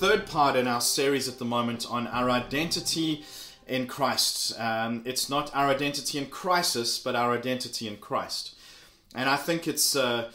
third part in our series at the moment on our identity in Christ. Um, it's not our identity in crisis, but our identity in Christ. And I think it's uh,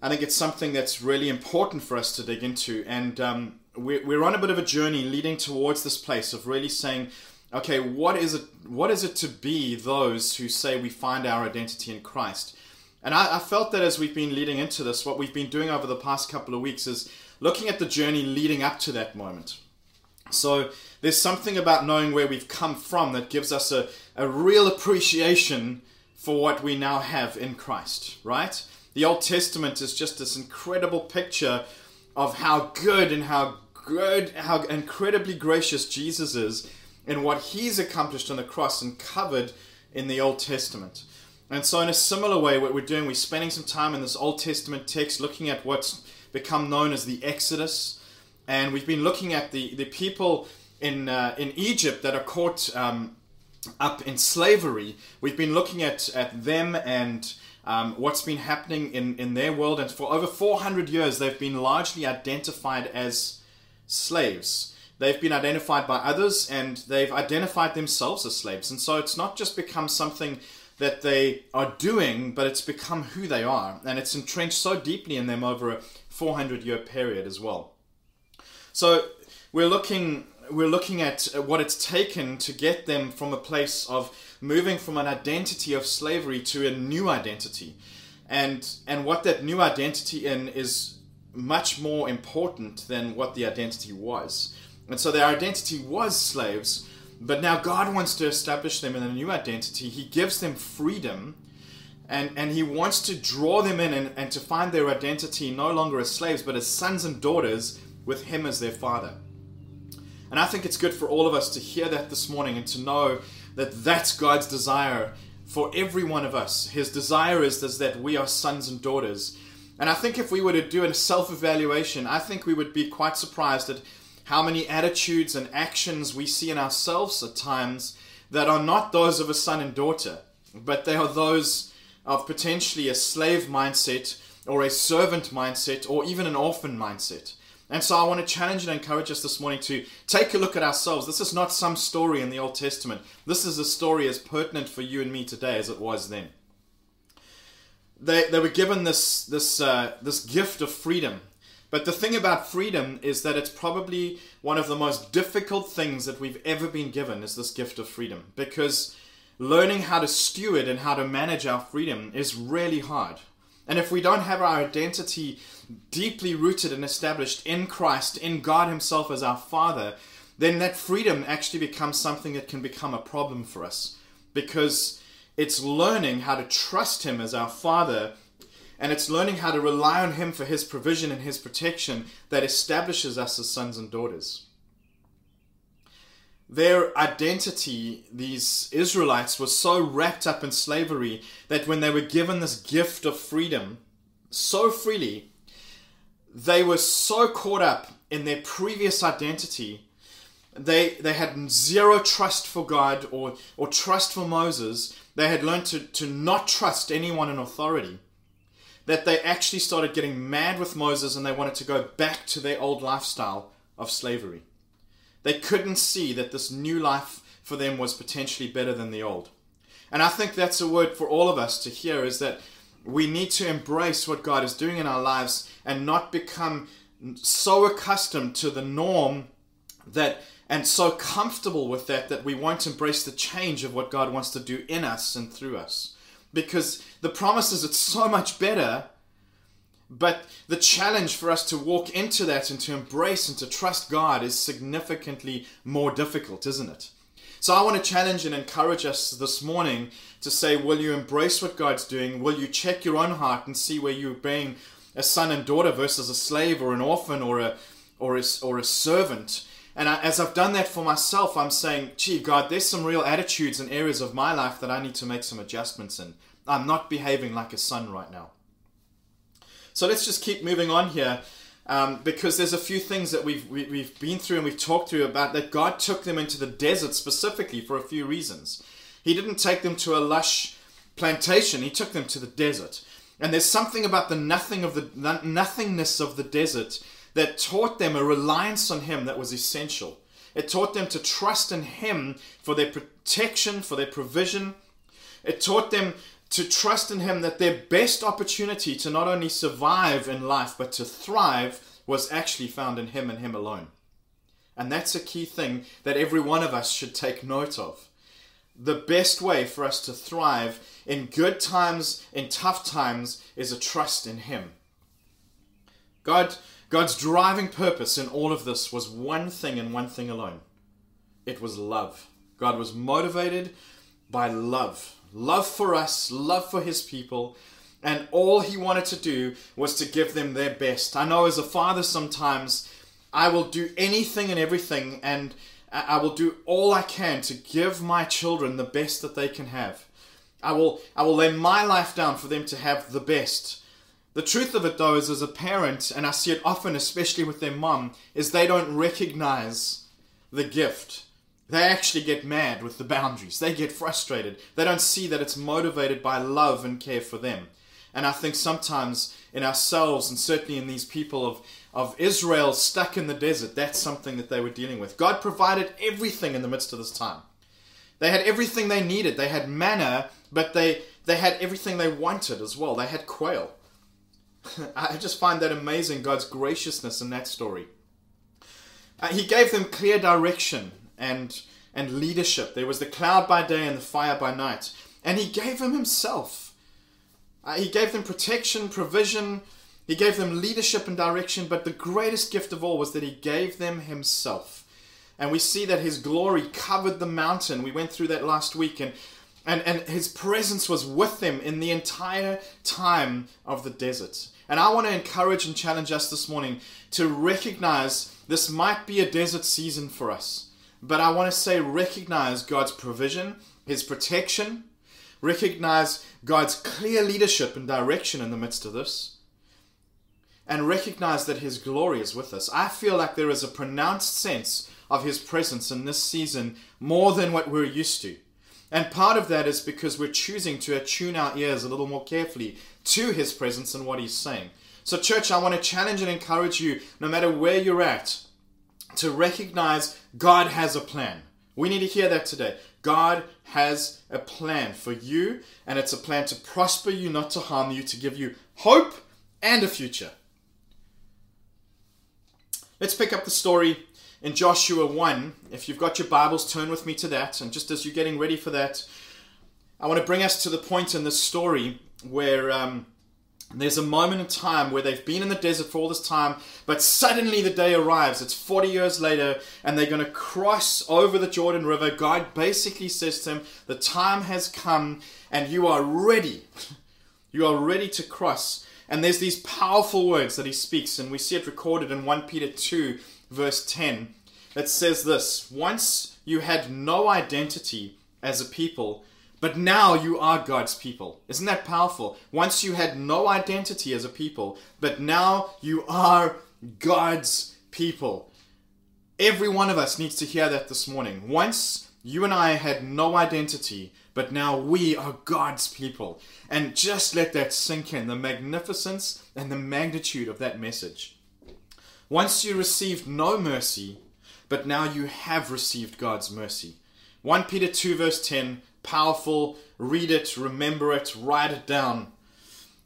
I think it's something that's really important for us to dig into. And um, we're, we're on a bit of a journey leading towards this place of really saying, okay, what is it? What is it to be those who say we find our identity in Christ? And I, I felt that as we've been leading into this, what we've been doing over the past couple of weeks is looking at the journey leading up to that moment. So there's something about knowing where we've come from that gives us a, a real appreciation for what we now have in Christ, right? The Old Testament is just this incredible picture of how good and how good, how incredibly gracious Jesus is in what he's accomplished on the cross and covered in the Old Testament. And so, in a similar way, what we're doing, we're spending some time in this Old Testament text looking at what's become known as the Exodus. And we've been looking at the, the people in, uh, in Egypt that are caught um, up in slavery. We've been looking at, at them and um, what's been happening in, in their world. And for over 400 years, they've been largely identified as slaves. They've been identified by others and they've identified themselves as slaves. And so it's not just become something that they are doing, but it's become who they are. And it's entrenched so deeply in them over a 400 year period as well. So we're looking we're looking at uh, what it's taken to get them from a place of moving from an identity of slavery to a new identity. And and what that new identity in is much more important than what the identity was. And so their identity was slaves, but now God wants to establish them in a new identity. He gives them freedom and, and he wants to draw them in and, and to find their identity no longer as slaves, but as sons and daughters with him as their father. And I think it's good for all of us to hear that this morning and to know that that's God's desire for every one of us. His desire is, is that we are sons and daughters. And I think if we were to do a self evaluation, I think we would be quite surprised at how many attitudes and actions we see in ourselves at times that are not those of a son and daughter, but they are those of potentially a slave mindset or a servant mindset or even an orphan mindset. And so I want to challenge and encourage us this morning to take a look at ourselves. This is not some story in the Old Testament. This is a story as pertinent for you and me today as it was then. They, they were given this, this, uh, this gift of freedom. But the thing about freedom is that it's probably one of the most difficult things that we've ever been given is this gift of freedom. Because learning how to steward and how to manage our freedom is really hard. And if we don't have our identity deeply rooted and established in Christ, in God Himself as our Father, then that freedom actually becomes something that can become a problem for us. Because it's learning how to trust Him as our Father, and it's learning how to rely on Him for His provision and His protection that establishes us as sons and daughters their identity, these Israelites, was so wrapped up in slavery that when they were given this gift of freedom so freely, they were so caught up in their previous identity. They, they had zero trust for God or, or trust for Moses. They had learned to, to not trust anyone in authority. That they actually started getting mad with Moses and they wanted to go back to their old lifestyle of slavery. They couldn't see that this new life for them was potentially better than the old. And I think that's a word for all of us to hear is that we need to embrace what God is doing in our lives and not become so accustomed to the norm that and so comfortable with that that we won't embrace the change of what God wants to do in us and through us. Because the promise is it's so much better but the challenge for us to walk into that and to embrace and to trust God is significantly more difficult, isn't it? So I want to challenge and encourage us this morning to say, will you embrace what God's doing? Will you check your own heart and see where you're being a son and daughter versus a slave or an orphan or a or a, or a servant? And I, as I've done that for myself, I'm saying, gee, God, there's some real attitudes and areas of my life that I need to make some adjustments in. I'm not behaving like a son right now. So let's just keep moving on here. Um, because there's a few things that we've we, have we have been through and we've talked through about that God took them into the desert specifically for a few reasons. He didn't take them to a lush plantation; He took them to the desert. And there's something about the nothing of the nothingness of the desert that taught them a reliance on Him that was essential. It taught them to trust in Him for their protection, for their provision. It taught them to trust in Him that their best opportunity to not only survive in life but to thrive was actually found in Him and Him alone. And that's a key thing that every one of us should take note of. The best way for us to thrive in good times, in tough times, is a trust in Him. God, God's driving purpose in all of this was one thing and one thing alone it was love. God was motivated by love love for us, love for His people, and all He wanted to do was to give them their best. I know as a father sometimes I will do anything and everything, and I will do all I can to give my children the best that they can have. I will, I will lay my life down for them to have the best. The truth of it, though, is as a parent, and I see it often, especially with their mom, is they don't recognize the gift. They actually get mad with the boundaries. They get frustrated. They don't see that it's motivated by love and care for them. And I think sometimes in ourselves, and certainly in these people of, of Israel stuck in the desert, that's something that they were dealing with. God provided everything in the midst of this time. They had everything they needed. They had manna, but they, they had everything they wanted as well. They had quail. I just find that amazing, God's graciousness in that story. Uh, he gave them clear direction and, and leadership. There was the cloud by day and the fire by night. And he gave them himself. Uh, he gave them protection, provision. He gave them leadership and direction. But the greatest gift of all was that he gave them himself. And we see that his glory covered the mountain. We went through that last week. And, and, and his presence was with them in the entire time of the desert. And I want to encourage and challenge us this morning to recognize this might be a desert season for us. But I want to say recognize God's provision, His protection, recognize God's clear leadership and direction in the midst of this, and recognize that His glory is with us. I feel like there is a pronounced sense of His presence in this season more than what we're used to. And part of that is because we're choosing to attune our ears a little more carefully to His presence and what He's saying. So, church, I want to challenge and encourage you, no matter where you're at, to recognize God has a plan. We need to hear that today. God has a plan for you, and it's a plan to prosper you, not to harm you, to give you hope and a future. Let's pick up the story in Joshua 1. If you've got your Bibles, turn with me to that. And just as you're getting ready for that, I want to bring us to the point in this story where um, there's a moment in time where they've been in the desert for all this time, but suddenly the day arrives. It's 40 years later, and they're going to cross over the Jordan River. God basically says to them, The time has come, and you are ready. You are ready to cross. And there's these powerful words that he speaks, and we see it recorded in 1 Peter 2, verse 10, that says this Once you had no identity as a people, but now you are God's people. Isn't that powerful? Once you had no identity as a people, but now you are God's people. Every one of us needs to hear that this morning. Once you and I had no identity, but now we are God's people. And just let that sink in the magnificence and the magnitude of that message. Once you received no mercy, but now you have received God's mercy. 1 Peter 2, verse 10 powerful. Read it, remember it, write it down.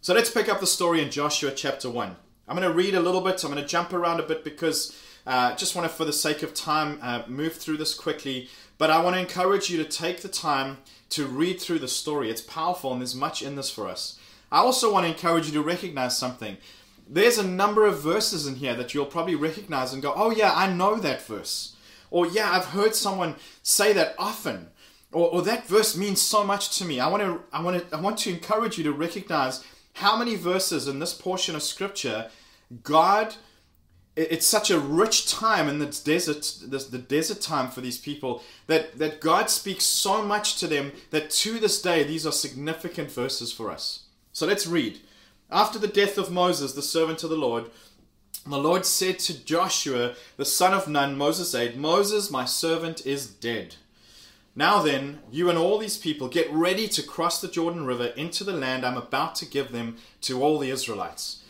So let's pick up the story in Joshua chapter 1. I'm going to read a little bit, I'm going to jump around a bit because uh, just want to, for the sake of time, uh, move through this quickly. But I want to encourage you to take the time to read through the story. It's powerful and there's much in this for us. I also want to encourage you to recognize something. There's a number of verses in here that you'll probably recognize and go, oh, yeah, I know that verse. Or, yeah, I've heard someone say that often or, or that verse means so much to me. I want to I want to I want to encourage you to recognize how many verses in this portion of scripture God it's such a rich time in the desert this, the desert time for these people that that God speaks so much to them that to this day these are significant verses for us. So let's read. After the death of Moses the servant of the Lord the Lord said to Joshua the son of Nun Moses said Moses my servant is dead. Now then, you and all these people get ready to cross the Jordan River into the land I'm about to give them to all the Israelites.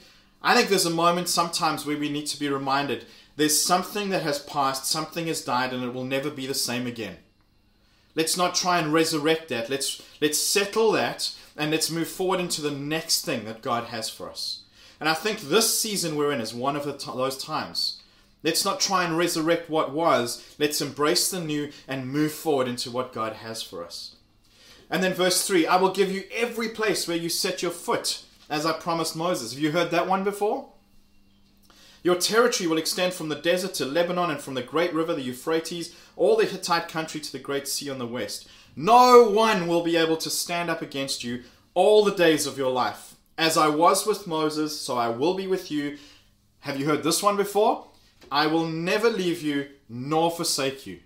I think there's a moment sometimes where we need to be reminded there's something that has passed, something has died, and it will never be the same again. Let's not try and resurrect that. Let's let's settle that and let's move forward into the next thing that God has for us. And I think this season we're in is one of t- those times. Let's not try and resurrect what was. Let's embrace the new and move forward into what God has for us. And then verse 3 I will give you every place where you set your foot, as I promised Moses. Have you heard that one before? Your territory will extend from the desert to Lebanon and from the great river, the Euphrates, all the Hittite country to the great sea on the west. No one will be able to stand up against you all the days of your life. As I was with Moses, so I will be with you. Have you heard this one before? I will never leave you nor forsake you.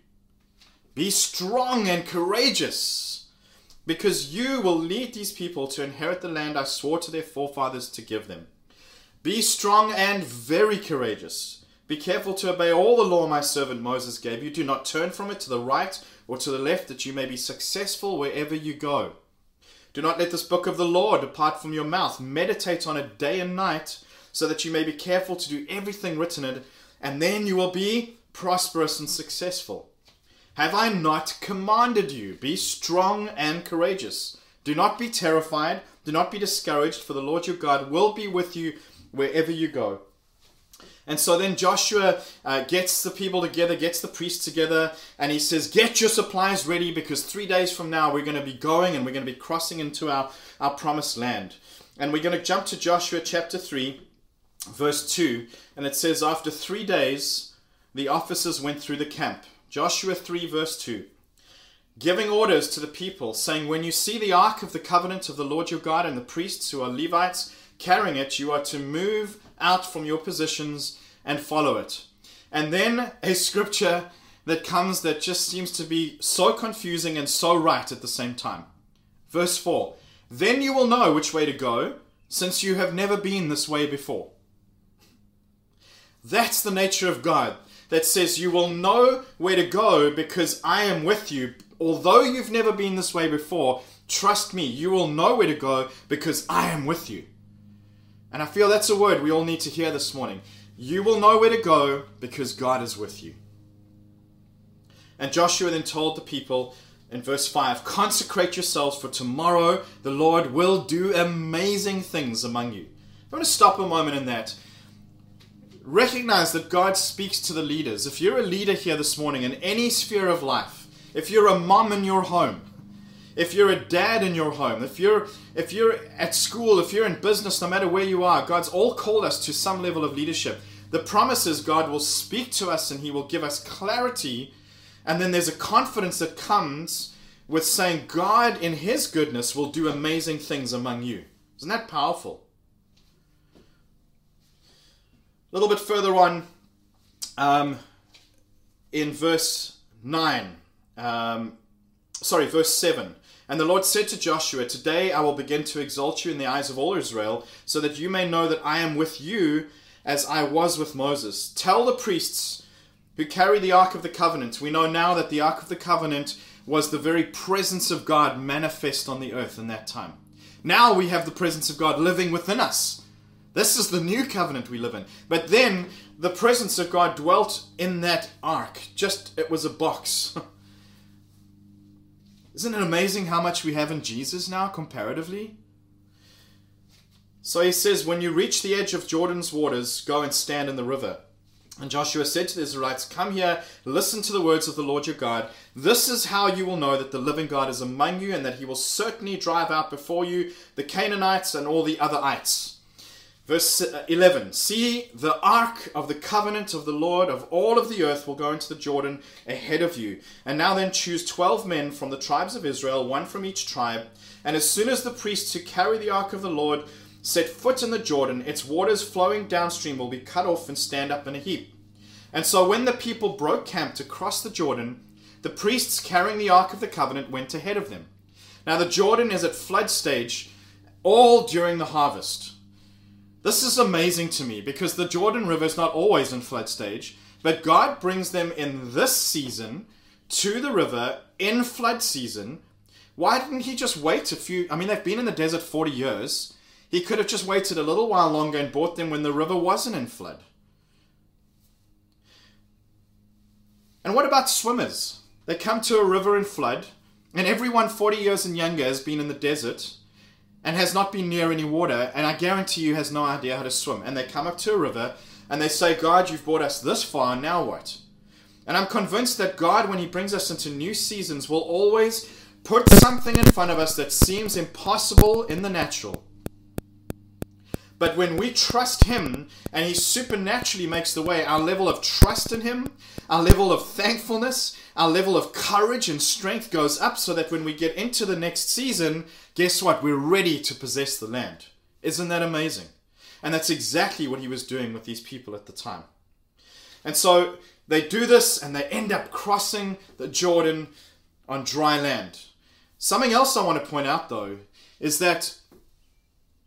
Be strong and courageous, because you will lead these people to inherit the land I swore to their forefathers to give them. Be strong and very courageous. Be careful to obey all the law my servant Moses gave you. Do not turn from it to the right or to the left, that you may be successful wherever you go. Do not let this book of the law depart from your mouth. Meditate on it day and night, so that you may be careful to do everything written in it, and then you will be prosperous and successful. Have I not commanded you? Be strong and courageous. Do not be terrified. Do not be discouraged, for the Lord your God will be with you wherever you go. And so then Joshua uh, gets the people together, gets the priests together, and he says, Get your supplies ready because three days from now we're going to be going and we're going to be crossing into our, our promised land. And we're going to jump to Joshua chapter 3, verse 2. And it says, After three days, the officers went through the camp. Joshua 3, verse 2. Giving orders to the people, saying, When you see the ark of the covenant of the Lord your God and the priests who are Levites carrying it, you are to move out from your positions and follow it. And then a scripture that comes that just seems to be so confusing and so right at the same time. Verse 4 Then you will know which way to go, since you have never been this way before. That's the nature of God that says you will know where to go because I am with you. Although you've never been this way before, trust me, you will know where to go because I am with you. And I feel that's a word we all need to hear this morning. You will know where to go because God is with you. And Joshua then told the people in verse 5 Consecrate yourselves, for tomorrow the Lord will do amazing things among you. I want to stop a moment in that. Recognize that God speaks to the leaders. If you're a leader here this morning in any sphere of life, if you're a mom in your home, if you're a dad in your home, if you're if you're at school, if you're in business, no matter where you are, God's all called us to some level of leadership. The promise is God will speak to us and He will give us clarity, and then there's a confidence that comes with saying God in His goodness will do amazing things among you. Isn't that powerful? A little bit further on, um, in verse nine, um, sorry, verse seven. And the Lord said to Joshua, Today I will begin to exalt you in the eyes of all Israel, so that you may know that I am with you as I was with Moses. Tell the priests who carry the Ark of the Covenant. We know now that the Ark of the Covenant was the very presence of God manifest on the earth in that time. Now we have the presence of God living within us. This is the new covenant we live in. But then the presence of God dwelt in that ark. Just, it was a box. Isn't it amazing how much we have in Jesus now, comparatively? So he says, When you reach the edge of Jordan's waters, go and stand in the river. And Joshua said to the Israelites, Come here, listen to the words of the Lord your God. This is how you will know that the living God is among you, and that he will certainly drive out before you the Canaanites and all the other ites. Verse uh, 11 See, the ark of the covenant of the Lord of all of the earth will go into the Jordan ahead of you. And now then choose 12 men from the tribes of Israel, one from each tribe. And as soon as the priests who carry the ark of the Lord set foot in the Jordan, its waters flowing downstream will be cut off and stand up in a heap. And so when the people broke camp to cross the Jordan, the priests carrying the ark of the covenant went ahead of them. Now the Jordan is at flood stage all during the harvest. This is amazing to me because the Jordan River is not always in flood stage, but God brings them in this season to the river in flood season. Why didn't He just wait a few? I mean, they've been in the desert 40 years. He could have just waited a little while longer and bought them when the river wasn't in flood. And what about swimmers? They come to a river in flood, and everyone 40 years and younger has been in the desert and has not been near any water, and I guarantee you has no idea how to swim. And they come up to a river and they say, God, you've brought us this far, now what? And I'm convinced that God, when He brings us into new seasons, will always put something in front of us that seems impossible in the natural. But when we trust Him and He supernaturally makes the way, our level of trust in Him, our level of thankfulness, our level of courage and strength goes up so that when we get into the next season, guess what? We're ready to possess the land. Isn't that amazing? And that's exactly what He was doing with these people at the time. And so they do this and they end up crossing the Jordan on dry land. Something else I want to point out though is that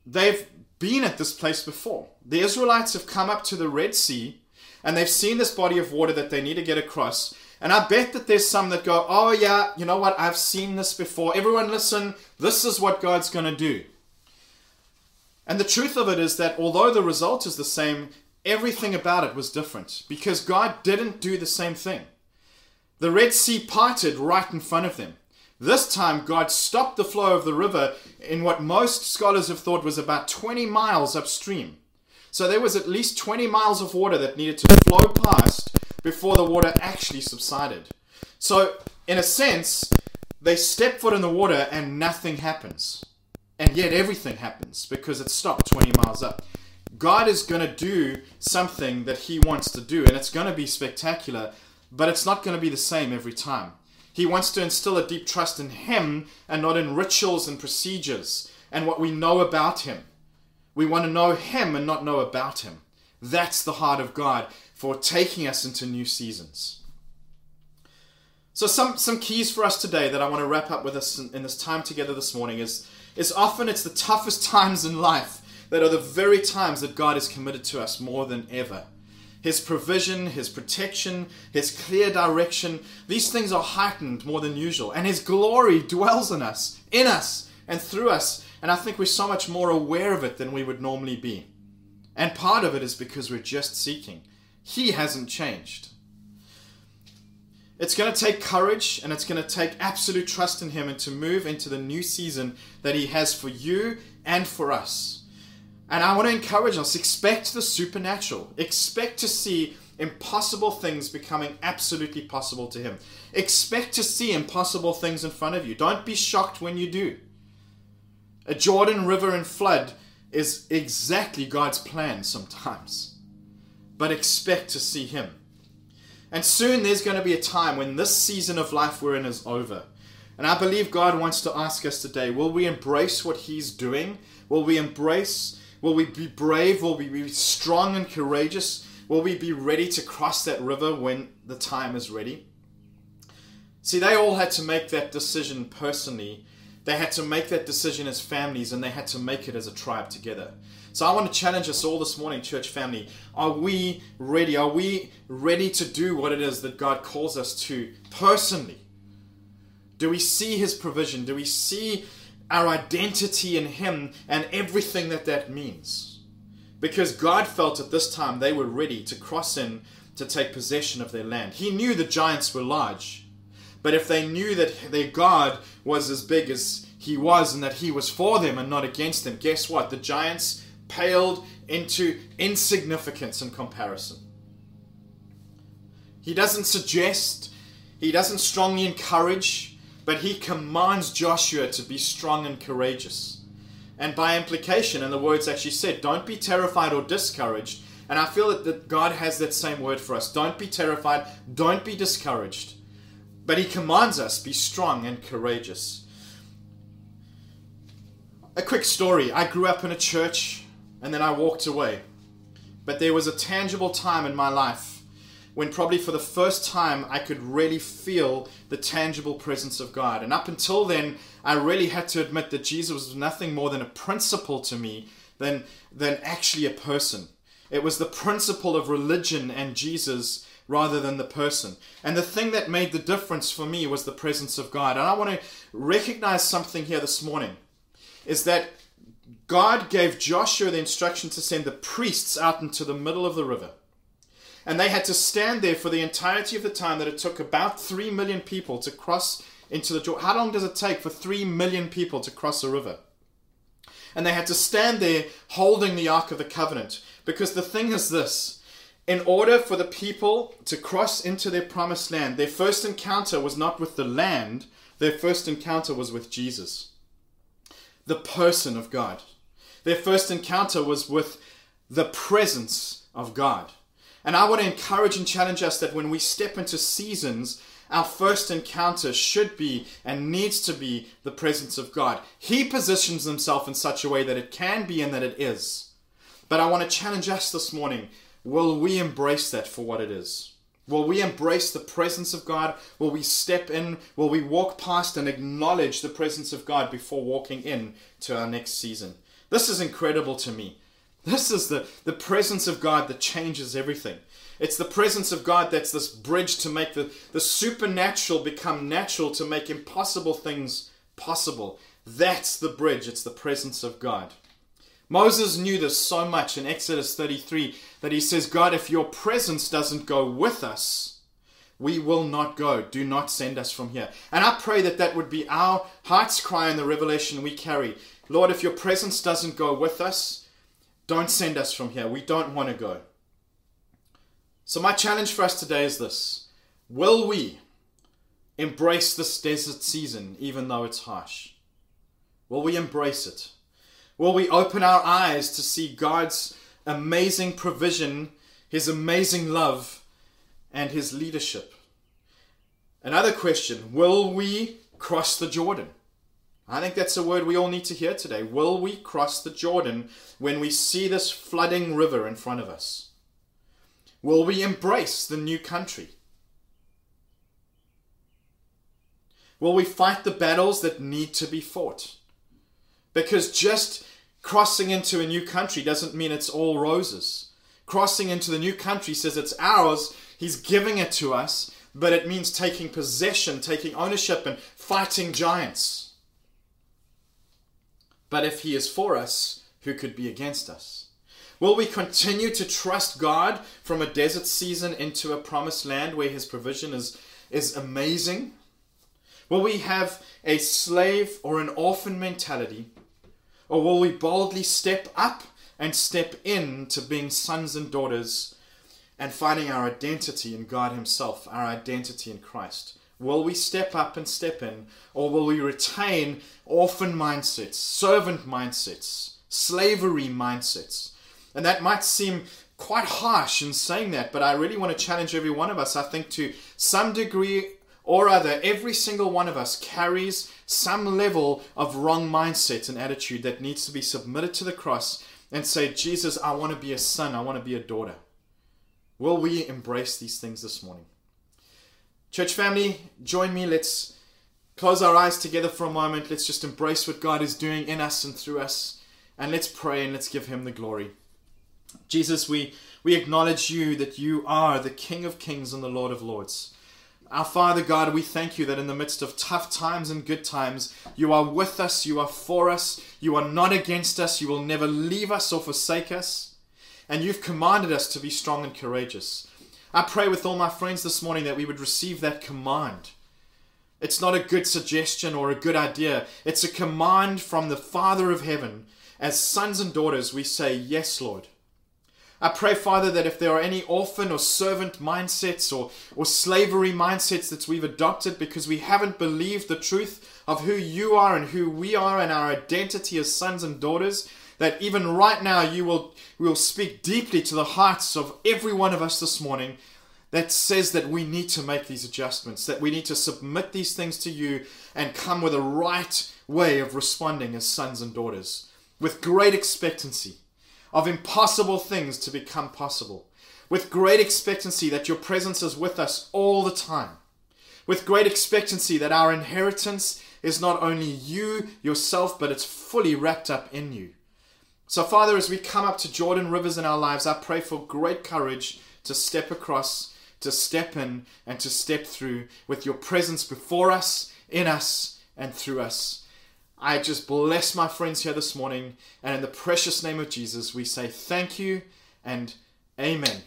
they've been at this place before. The Israelites have come up to the Red Sea and they've seen this body of water that they need to get across. And I bet that there's some that go, oh, yeah, you know what? I've seen this before. Everyone, listen, this is what God's going to do. And the truth of it is that although the result is the same, everything about it was different because God didn't do the same thing. The Red Sea parted right in front of them. This time, God stopped the flow of the river in what most scholars have thought was about 20 miles upstream. So there was at least 20 miles of water that needed to flow past before the water actually subsided. So, in a sense, they step foot in the water and nothing happens. And yet everything happens because it stopped 20 miles up. God is going to do something that He wants to do, and it's going to be spectacular, but it's not going to be the same every time. He wants to instill a deep trust in Him and not in rituals and procedures and what we know about Him. We want to know Him and not know about Him. That's the heart of God for taking us into new seasons. So, some, some keys for us today that I want to wrap up with us in, in this time together this morning is, is often it's the toughest times in life that are the very times that God is committed to us more than ever. His provision, His protection, His clear direction, these things are heightened more than usual. And His glory dwells in us, in us, and through us. And I think we're so much more aware of it than we would normally be. And part of it is because we're just seeking. He hasn't changed. It's going to take courage and it's going to take absolute trust in Him and to move into the new season that He has for you and for us. And I want to encourage us expect the supernatural. Expect to see impossible things becoming absolutely possible to Him. Expect to see impossible things in front of you. Don't be shocked when you do. A Jordan River in flood is exactly God's plan sometimes. But expect to see Him. And soon there's going to be a time when this season of life we're in is over. And I believe God wants to ask us today will we embrace what He's doing? Will we embrace Will we be brave? Will we be strong and courageous? Will we be ready to cross that river when the time is ready? See, they all had to make that decision personally. They had to make that decision as families and they had to make it as a tribe together. So I want to challenge us all this morning, church family. Are we ready? Are we ready to do what it is that God calls us to personally? Do we see His provision? Do we see our identity in Him and everything that that means. Because God felt at this time they were ready to cross in to take possession of their land. He knew the giants were large, but if they knew that their God was as big as He was and that He was for them and not against them, guess what? The giants paled into insignificance in comparison. He doesn't suggest, He doesn't strongly encourage, but he commands Joshua to be strong and courageous. And by implication, and the words actually said, don't be terrified or discouraged. And I feel that, that God has that same word for us. Don't be terrified, don't be discouraged. But he commands us, be strong and courageous. A quick story. I grew up in a church and then I walked away. But there was a tangible time in my life when probably for the first time I could really feel the tangible presence of God. And up until then, I really had to admit that Jesus was nothing more than a principle to me than, than actually a person. It was the principle of religion and Jesus rather than the person. And the thing that made the difference for me was the presence of God. And I want to recognize something here this morning is that God gave Joshua the instruction to send the priests out into the middle of the river. And they had to stand there for the entirety of the time that it took about 3 million people to cross into the Jordan. How long does it take for 3 million people to cross a river? And they had to stand there holding the Ark of the Covenant. Because the thing is this in order for the people to cross into their promised land, their first encounter was not with the land, their first encounter was with Jesus, the person of God. Their first encounter was with the presence of God. And I want to encourage and challenge us that when we step into seasons, our first encounter should be and needs to be the presence of God. He positions himself in such a way that it can be and that it is. But I want to challenge us this morning will we embrace that for what it is? Will we embrace the presence of God? Will we step in? Will we walk past and acknowledge the presence of God before walking in to our next season? This is incredible to me. This is the, the presence of God that changes everything. It's the presence of God that's this bridge to make the, the supernatural become natural, to make impossible things possible. That's the bridge. It's the presence of God. Moses knew this so much in Exodus 33 that he says, God, if your presence doesn't go with us, we will not go. Do not send us from here. And I pray that that would be our heart's cry in the revelation we carry. Lord, if your presence doesn't go with us, don't send us from here. We don't want to go. So, my challenge for us today is this Will we embrace this desert season even though it's harsh? Will we embrace it? Will we open our eyes to see God's amazing provision, His amazing love, and His leadership? Another question Will we cross the Jordan? I think that's a word we all need to hear today. Will we cross the Jordan when we see this flooding river in front of us? Will we embrace the new country? Will we fight the battles that need to be fought? Because just crossing into a new country doesn't mean it's all roses. Crossing into the new country says it's ours, He's giving it to us, but it means taking possession, taking ownership, and fighting giants. But if He is for us, who could be against us? Will we continue to trust God from a desert season into a promised land where His provision is, is amazing? Will we have a slave or an orphan mentality? Or will we boldly step up and step in to being sons and daughters and finding our identity in God Himself, our identity in Christ? Will we step up and step in, or will we retain orphan mindsets, servant mindsets, slavery mindsets? And that might seem quite harsh in saying that, but I really want to challenge every one of us. I think to some degree or other, every single one of us carries some level of wrong mindset and attitude that needs to be submitted to the cross and say, Jesus, I want to be a son, I want to be a daughter. Will we embrace these things this morning? Church family, join me. Let's close our eyes together for a moment. Let's just embrace what God is doing in us and through us. And let's pray and let's give Him the glory. Jesus, we, we acknowledge you that you are the King of kings and the Lord of lords. Our Father God, we thank you that in the midst of tough times and good times, you are with us, you are for us, you are not against us, you will never leave us or forsake us, and you've commanded us to be strong and courageous. I pray with all my friends this morning that we would receive that command. It's not a good suggestion or a good idea, it's a command from the Father of heaven. As sons and daughters, we say, Yes, Lord. I pray, Father, that if there are any orphan or servant mindsets or, or slavery mindsets that we've adopted because we haven't believed the truth of who you are and who we are and our identity as sons and daughters, that even right now you will, will speak deeply to the hearts of every one of us this morning that says that we need to make these adjustments, that we need to submit these things to you and come with a right way of responding as sons and daughters with great expectancy of impossible things to become possible, with great expectancy that your presence is with us all the time, with great expectancy that our inheritance is not only you yourself, but it's fully wrapped up in you. So, Father, as we come up to Jordan rivers in our lives, I pray for great courage to step across, to step in, and to step through with your presence before us, in us, and through us. I just bless my friends here this morning. And in the precious name of Jesus, we say thank you and amen.